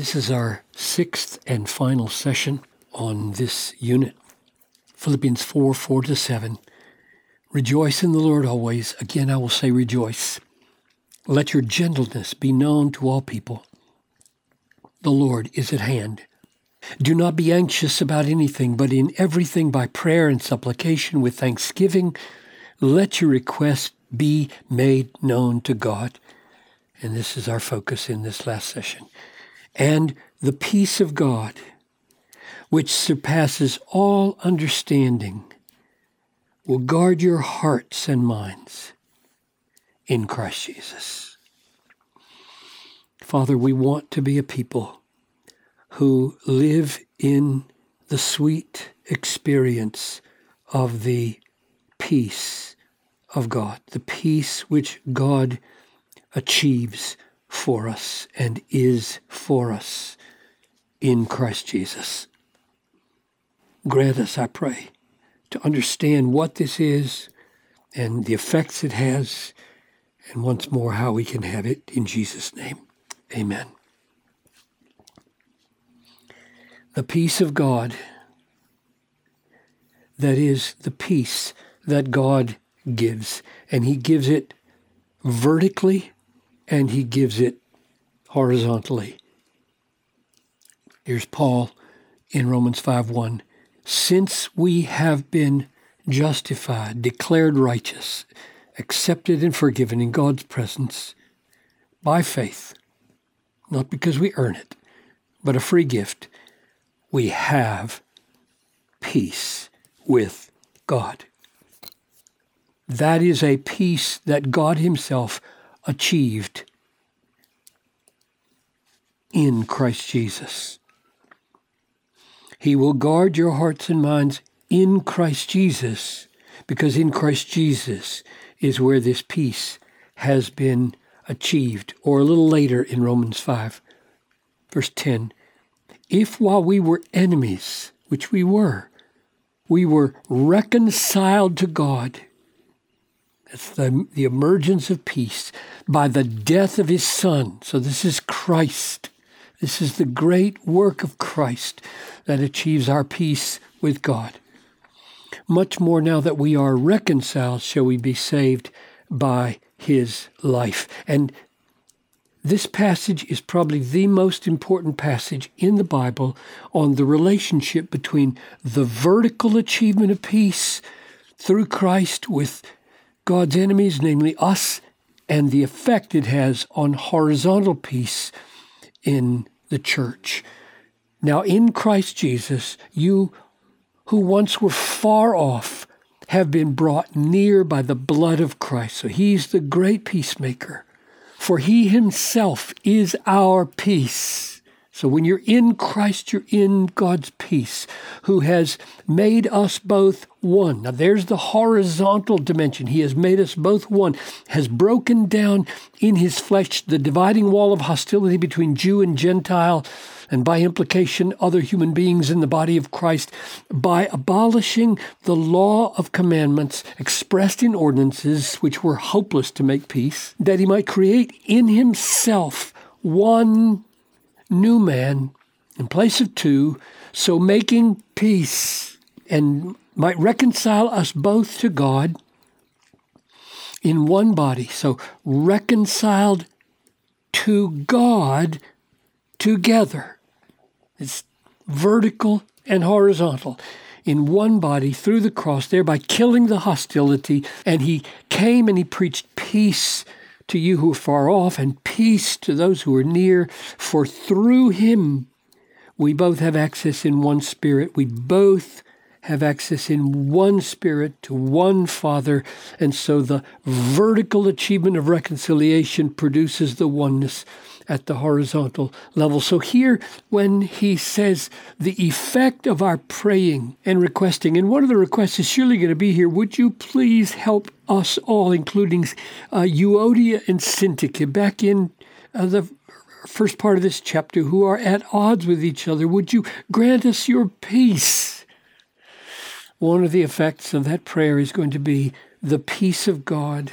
This is our sixth and final session on this unit. Philippians 4 4 to 7. Rejoice in the Lord always. Again, I will say rejoice. Let your gentleness be known to all people. The Lord is at hand. Do not be anxious about anything, but in everything by prayer and supplication with thanksgiving, let your requests be made known to God. And this is our focus in this last session. And the peace of God, which surpasses all understanding, will guard your hearts and minds in Christ Jesus. Father, we want to be a people who live in the sweet experience of the peace of God, the peace which God achieves for us and is for us in Christ Jesus. Grant us, I pray, to understand what this is and the effects it has, and once more how we can have it in Jesus' name. Amen. The peace of God, that is the peace that God gives, and He gives it vertically and He gives it horizontally. Here's Paul in Romans 5 1. Since we have been justified, declared righteous, accepted and forgiven in God's presence by faith, not because we earn it, but a free gift, we have peace with God. That is a peace that God Himself achieved in Christ Jesus. He will guard your hearts and minds in Christ Jesus, because in Christ Jesus is where this peace has been achieved. Or a little later in Romans 5, verse 10 If while we were enemies, which we were, we were reconciled to God, that's the, the emergence of peace by the death of his Son. So this is Christ. This is the great work of Christ that achieves our peace with God. Much more now that we are reconciled, shall we be saved by his life. And this passage is probably the most important passage in the Bible on the relationship between the vertical achievement of peace through Christ with God's enemies, namely us, and the effect it has on horizontal peace in the church. Now, in Christ Jesus, you who once were far off have been brought near by the blood of Christ. So he's the great peacemaker. For he himself is our peace. So when you're in Christ, you're in God's peace, who has made us both one. Now there's the horizontal dimension. He has made us both one, has broken down in his flesh the dividing wall of hostility between Jew and Gentile, and by implication, other human beings in the body of Christ, by abolishing the law of commandments expressed in ordinances which were hopeless to make peace, that he might create in himself one new man in place of two, so making peace and might reconcile us both to God in one body. So reconciled to God together. It's vertical and horizontal in one body through the cross, thereby killing the hostility. And he came and he preached peace to you who are far off, and peace to those who are near. For through him we both have access in one spirit. We both have access in one spirit to one Father. And so the vertical achievement of reconciliation produces the oneness at the horizontal level. So here, when he says the effect of our praying and requesting, and one of the requests is surely going to be here, would you please help us all, including uh, Euodia and Syntyche, back in uh, the first part of this chapter, who are at odds with each other, would you grant us your peace? One of the effects of that prayer is going to be the peace of God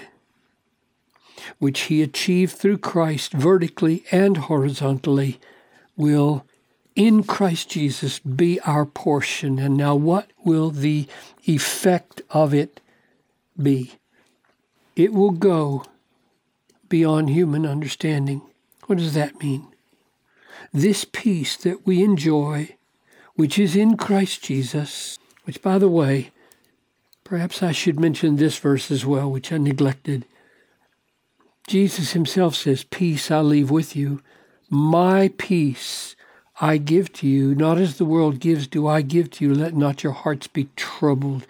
which he achieved through Christ vertically and horizontally, will in Christ Jesus be our portion. And now, what will the effect of it be? It will go beyond human understanding. What does that mean? This peace that we enjoy, which is in Christ Jesus, which, by the way, perhaps I should mention this verse as well, which I neglected. Jesus himself says, Peace I leave with you, my peace I give to you, not as the world gives, do I give to you. Let not your hearts be troubled.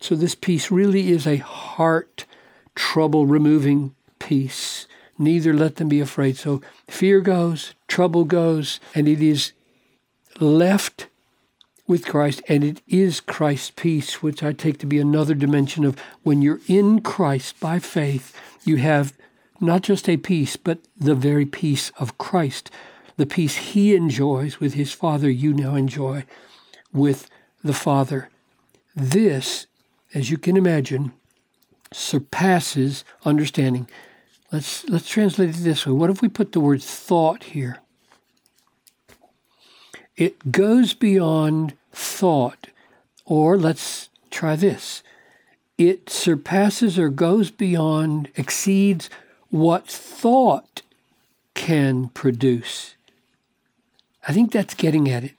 So, this peace really is a heart trouble removing peace. Neither let them be afraid. So, fear goes, trouble goes, and it is left with Christ, and it is Christ's peace, which I take to be another dimension of when you're in Christ by faith, you have not just a peace, but the very peace of Christ. The peace he enjoys with his Father, you now enjoy with the Father. This, as you can imagine, surpasses understanding. Let's, let's translate it this way. What if we put the word thought here? It goes beyond thought. Or let's try this. It surpasses or goes beyond, exceeds what thought can produce. I think that's getting at it.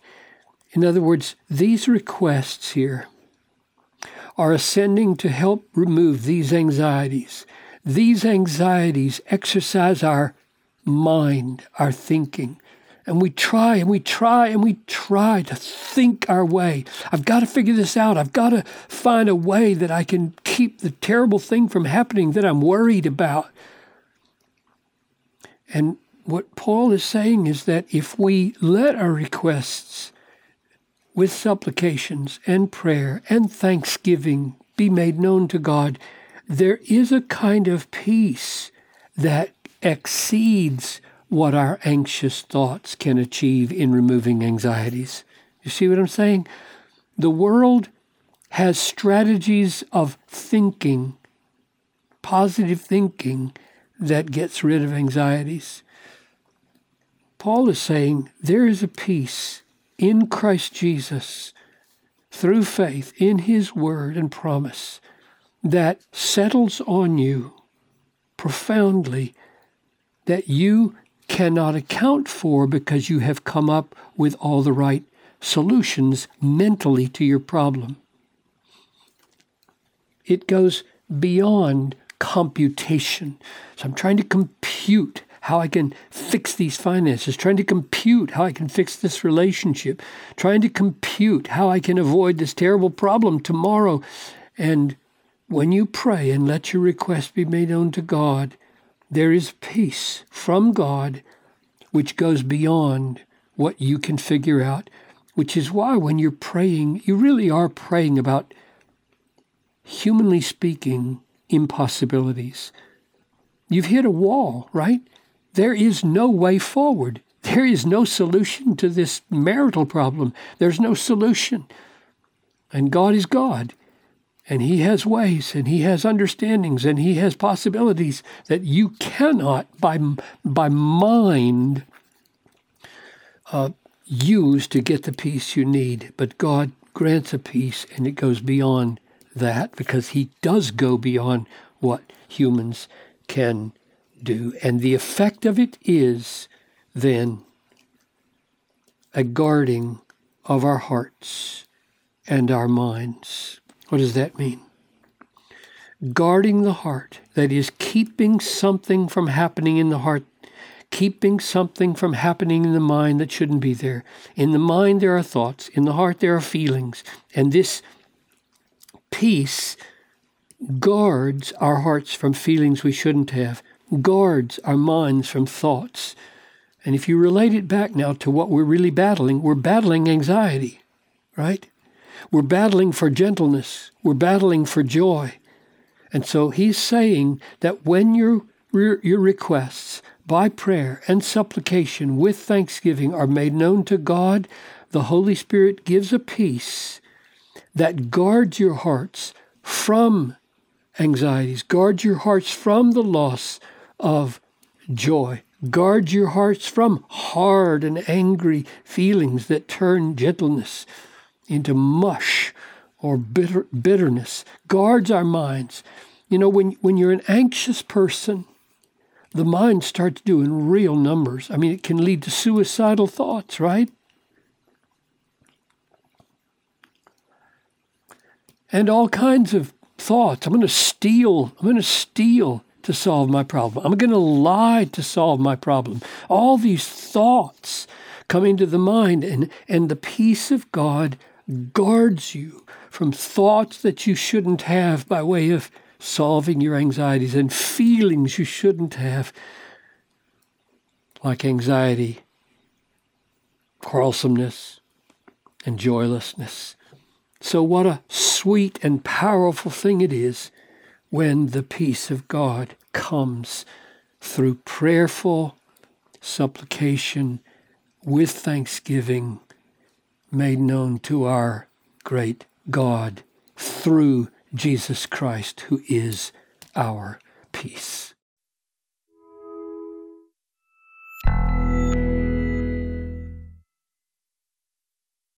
In other words, these requests here are ascending to help remove these anxieties. These anxieties exercise our mind, our thinking. And we try and we try and we try to think our way. I've got to figure this out. I've got to find a way that I can keep the terrible thing from happening that I'm worried about. And what Paul is saying is that if we let our requests with supplications and prayer and thanksgiving be made known to God, there is a kind of peace that exceeds what our anxious thoughts can achieve in removing anxieties. You see what I'm saying? The world has strategies of thinking, positive thinking, that gets rid of anxieties. Paul is saying there is a peace in Christ Jesus through faith in his word and promise that settles on you profoundly that you cannot account for because you have come up with all the right solutions mentally to your problem. It goes beyond computation. So I'm trying to compute how I can fix these finances, trying to compute how I can fix this relationship, trying to compute how I can avoid this terrible problem tomorrow. And when you pray and let your request be made known to God, there is peace from God which goes beyond what you can figure out, which is why when you're praying, you really are praying about, humanly speaking, impossibilities. You've hit a wall, right? There is no way forward. There is no solution to this marital problem. There's no solution. And God is God. And He has ways and He has understandings and He has possibilities that you cannot, by, by mind, uh, use to get the peace you need. But God grants a peace and it goes beyond that because he does go beyond what humans can do. And the effect of it is then a guarding of our hearts and our minds. What does that mean? Guarding the heart, that is, keeping something from happening in the heart, keeping something from happening in the mind that shouldn't be there. In the mind, there are thoughts, in the heart, there are feelings. And this Peace guards our hearts from feelings we shouldn't have, guards our minds from thoughts. And if you relate it back now to what we're really battling, we're battling anxiety, right? We're battling for gentleness, we're battling for joy. And so he's saying that when your, your requests by prayer and supplication with thanksgiving are made known to God, the Holy Spirit gives a peace that guards your hearts from anxieties, guards your hearts from the loss of joy, guards your hearts from hard and angry feelings that turn gentleness into mush or bitter, bitterness. Guards our minds. You know, when, when you're an anxious person, the mind starts doing real numbers. I mean, it can lead to suicidal thoughts, right? And all kinds of thoughts. I'm going to steal. I'm going to steal to solve my problem. I'm going to lie to solve my problem. All these thoughts come into the mind, and, and the peace of God guards you from thoughts that you shouldn't have by way of solving your anxieties and feelings you shouldn't have, like anxiety, quarrelsomeness, and joylessness. So, what a sweet and powerful thing it is when the peace of God comes through prayerful supplication with thanksgiving made known to our great God through Jesus Christ, who is our peace.